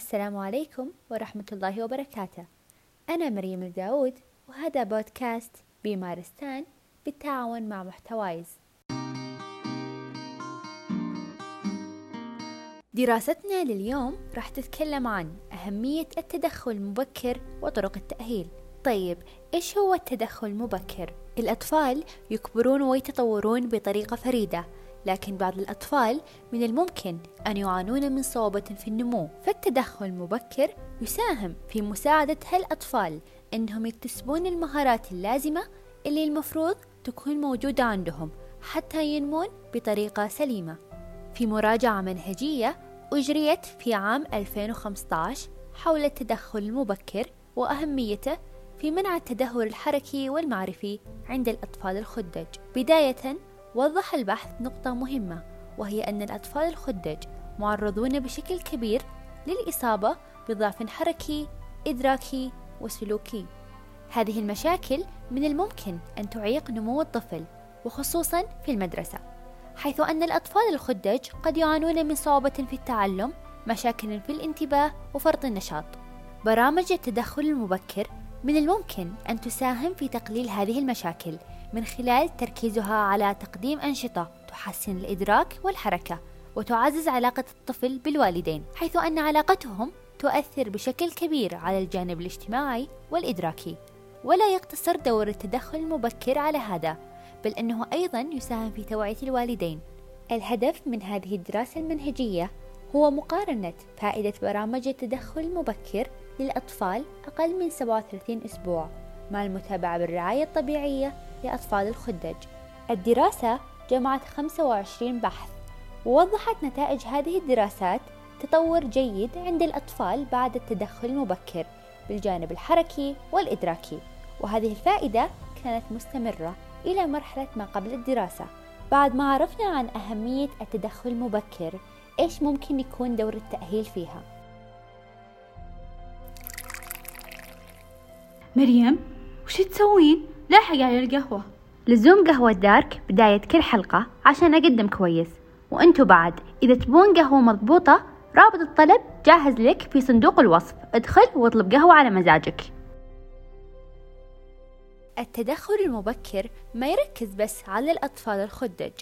السلام عليكم ورحمة الله وبركاته. أنا مريم الداود وهذا بودكاست بمارستان بالتعاون مع محتوايز. دراستنا لليوم راح تتكلم عن أهمية التدخل المبكر وطرق التأهيل. طيب إيش هو التدخل المبكر؟ الأطفال يكبرون ويتطورون بطريقة فريدة. لكن بعض الأطفال من الممكن أن يعانون من صعوبة في النمو. فالتدخل المبكر يساهم في مساعدة هالأطفال أنهم يكتسبون المهارات اللازمة اللي المفروض تكون موجودة عندهم حتى ينمون بطريقة سليمة. في مراجعة منهجية أجريت في عام 2015 حول التدخل المبكر وأهميته في منع التدهور الحركي والمعرفي عند الأطفال الخدج. بداية وضح البحث نقطة مهمة وهي أن الأطفال الخدج معرضون بشكل كبير للإصابة بضعف حركي إدراكي وسلوكي. هذه المشاكل من الممكن أن تعيق نمو الطفل وخصوصا في المدرسة حيث أن الأطفال الخدج قد يعانون من صعوبة في التعلم مشاكل في الانتباه وفرط النشاط. برامج التدخل المبكر من الممكن أن تساهم في تقليل هذه المشاكل من خلال تركيزها على تقديم أنشطة تحسن الإدراك والحركة وتعزز علاقة الطفل بالوالدين حيث أن علاقتهم تؤثر بشكل كبير على الجانب الاجتماعي والإدراكي. ولا يقتصر دور التدخل المبكر على هذا بل أنه أيضا يساهم في توعية الوالدين. الهدف من هذه الدراسة المنهجية هو مقارنة فائدة برامج التدخل المبكر للأطفال أقل من 37 أسبوع. مع المتابعة بالرعاية الطبيعية لأطفال الخدج. الدراسة جمعت 25 بحث ووضحت نتائج هذه الدراسات تطور جيد عند الأطفال بعد التدخل المبكر بالجانب الحركي والإدراكي. وهذه الفائدة كانت مستمرة إلى مرحلة ما قبل الدراسة. بعد ما عرفنا عن أهمية التدخل المبكر إيش ممكن يكون دور التأهيل فيها؟ مريم؟ وش تسوين؟ لاحق على القهوة. لزوم قهوة دارك بداية كل حلقة عشان أقدم كويس. وأنتوا بعد إذا تبون قهوة مضبوطة رابط الطلب جاهز لك في صندوق الوصف. ادخل واطلب قهوة على مزاجك. التدخل المبكر ما يركز بس على الأطفال الخدج.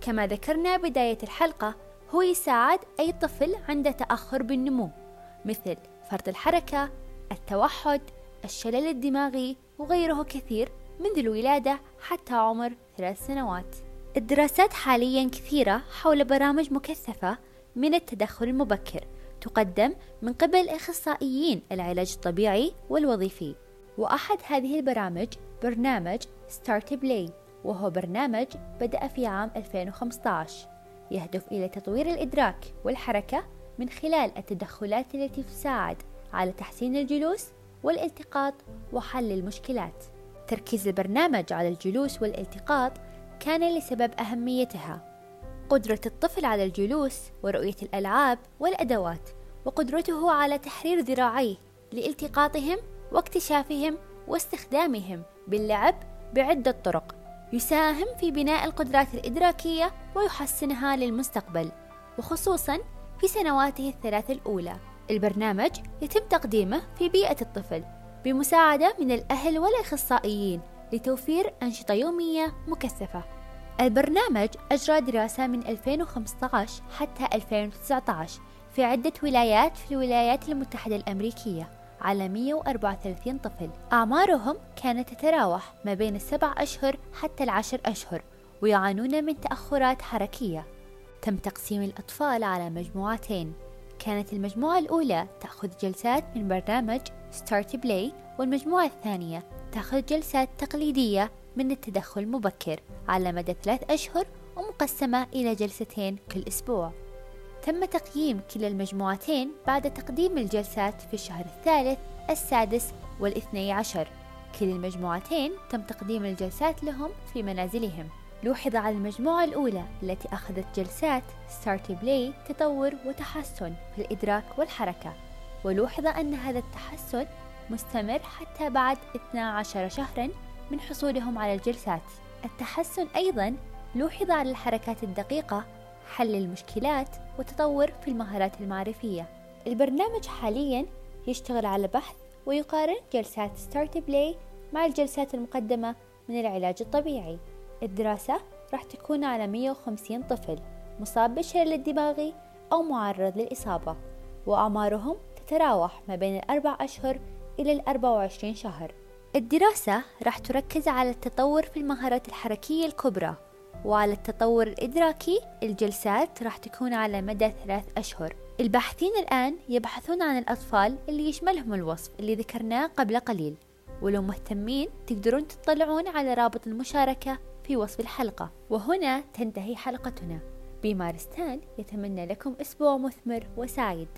كما ذكرنا بداية الحلقة هو يساعد أي طفل عنده تأخر بالنمو مثل فرط الحركة التوحد الشلل الدماغي وغيره كثير منذ الولادة حتى عمر ثلاث سنوات. الدراسات حاليا كثيرة حول برامج مكثفة من التدخل المبكر تقدم من قبل أخصائيين العلاج الطبيعي والوظيفي. وأحد هذه البرامج برنامج START-Play وهو برنامج بدأ في عام 2015 يهدف إلى تطوير الإدراك والحركة من خلال التدخلات التي تساعد على تحسين الجلوس والالتقاط وحل المشكلات. تركيز البرنامج على الجلوس والالتقاط كان لسبب أهميتها. قدرة الطفل على الجلوس ورؤية الألعاب والأدوات وقدرته على تحرير ذراعيه لالتقاطهم واكتشافهم واستخدامهم باللعب بعدة طرق. يساهم في بناء القدرات الإدراكية ويحسنها للمستقبل وخصوصا في سنواته الثلاث الأولى. البرنامج يتم تقديمه في بيئة الطفل بمساعدة من الأهل والأخصائيين لتوفير أنشطة يومية مكثفة. البرنامج أجرى دراسة من 2015 حتى 2019 في عدة ولايات في الولايات المتحدة الأمريكية على 134 طفل. أعمارهم كانت تتراوح ما بين السبع أشهر حتى العشر أشهر ويعانون من تأخرات حركية. تم تقسيم الأطفال على مجموعتين. كانت المجموعة الأولى تأخذ جلسات من برنامج START-Play والمجموعة الثانية تأخذ جلسات تقليدية من التدخل المبكر على مدى ثلاث أشهر ومقسمة إلى جلستين كل أسبوع. تم تقييم كلا المجموعتين بعد تقديم الجلسات في الشهر الثالث السادس والاثني عشر. كل المجموعتين تم تقديم الجلسات لهم في منازلهم. لوحظ على المجموعة الأولى التي أخذت جلسات START-Play تطور وتحسن في الإدراك والحركة. ولوحظ أن هذا التحسن مستمر حتى بعد 12 شهرا من حصولهم على الجلسات. التحسن أيضا لوحظ على الحركات الدقيقة حل المشكلات وتطور في المهارات المعرفية. البرنامج حاليا يشتغل على بحث ويقارن جلسات START-Play مع الجلسات المقدمة من العلاج الطبيعي. الدراسة راح تكون على 150 طفل مصاب بالشلل الدماغي أو معرض للإصابة وأعمارهم تتراوح ما بين الأربع أشهر إلى الأربع وعشرين شهر. الدراسة راح تركز على التطور في المهارات الحركية الكبرى وعلى التطور الإدراكي الجلسات راح تكون على مدى ثلاث أشهر. الباحثين الآن يبحثون عن الأطفال اللي يشملهم الوصف اللي ذكرناه قبل قليل ولو مهتمين تقدرون تطلعون على رابط المشاركة في وصف الحلقة. وهنا تنتهي حلقتنا. بمارستان يتمنى لكم أسبوع مثمر وسعيد.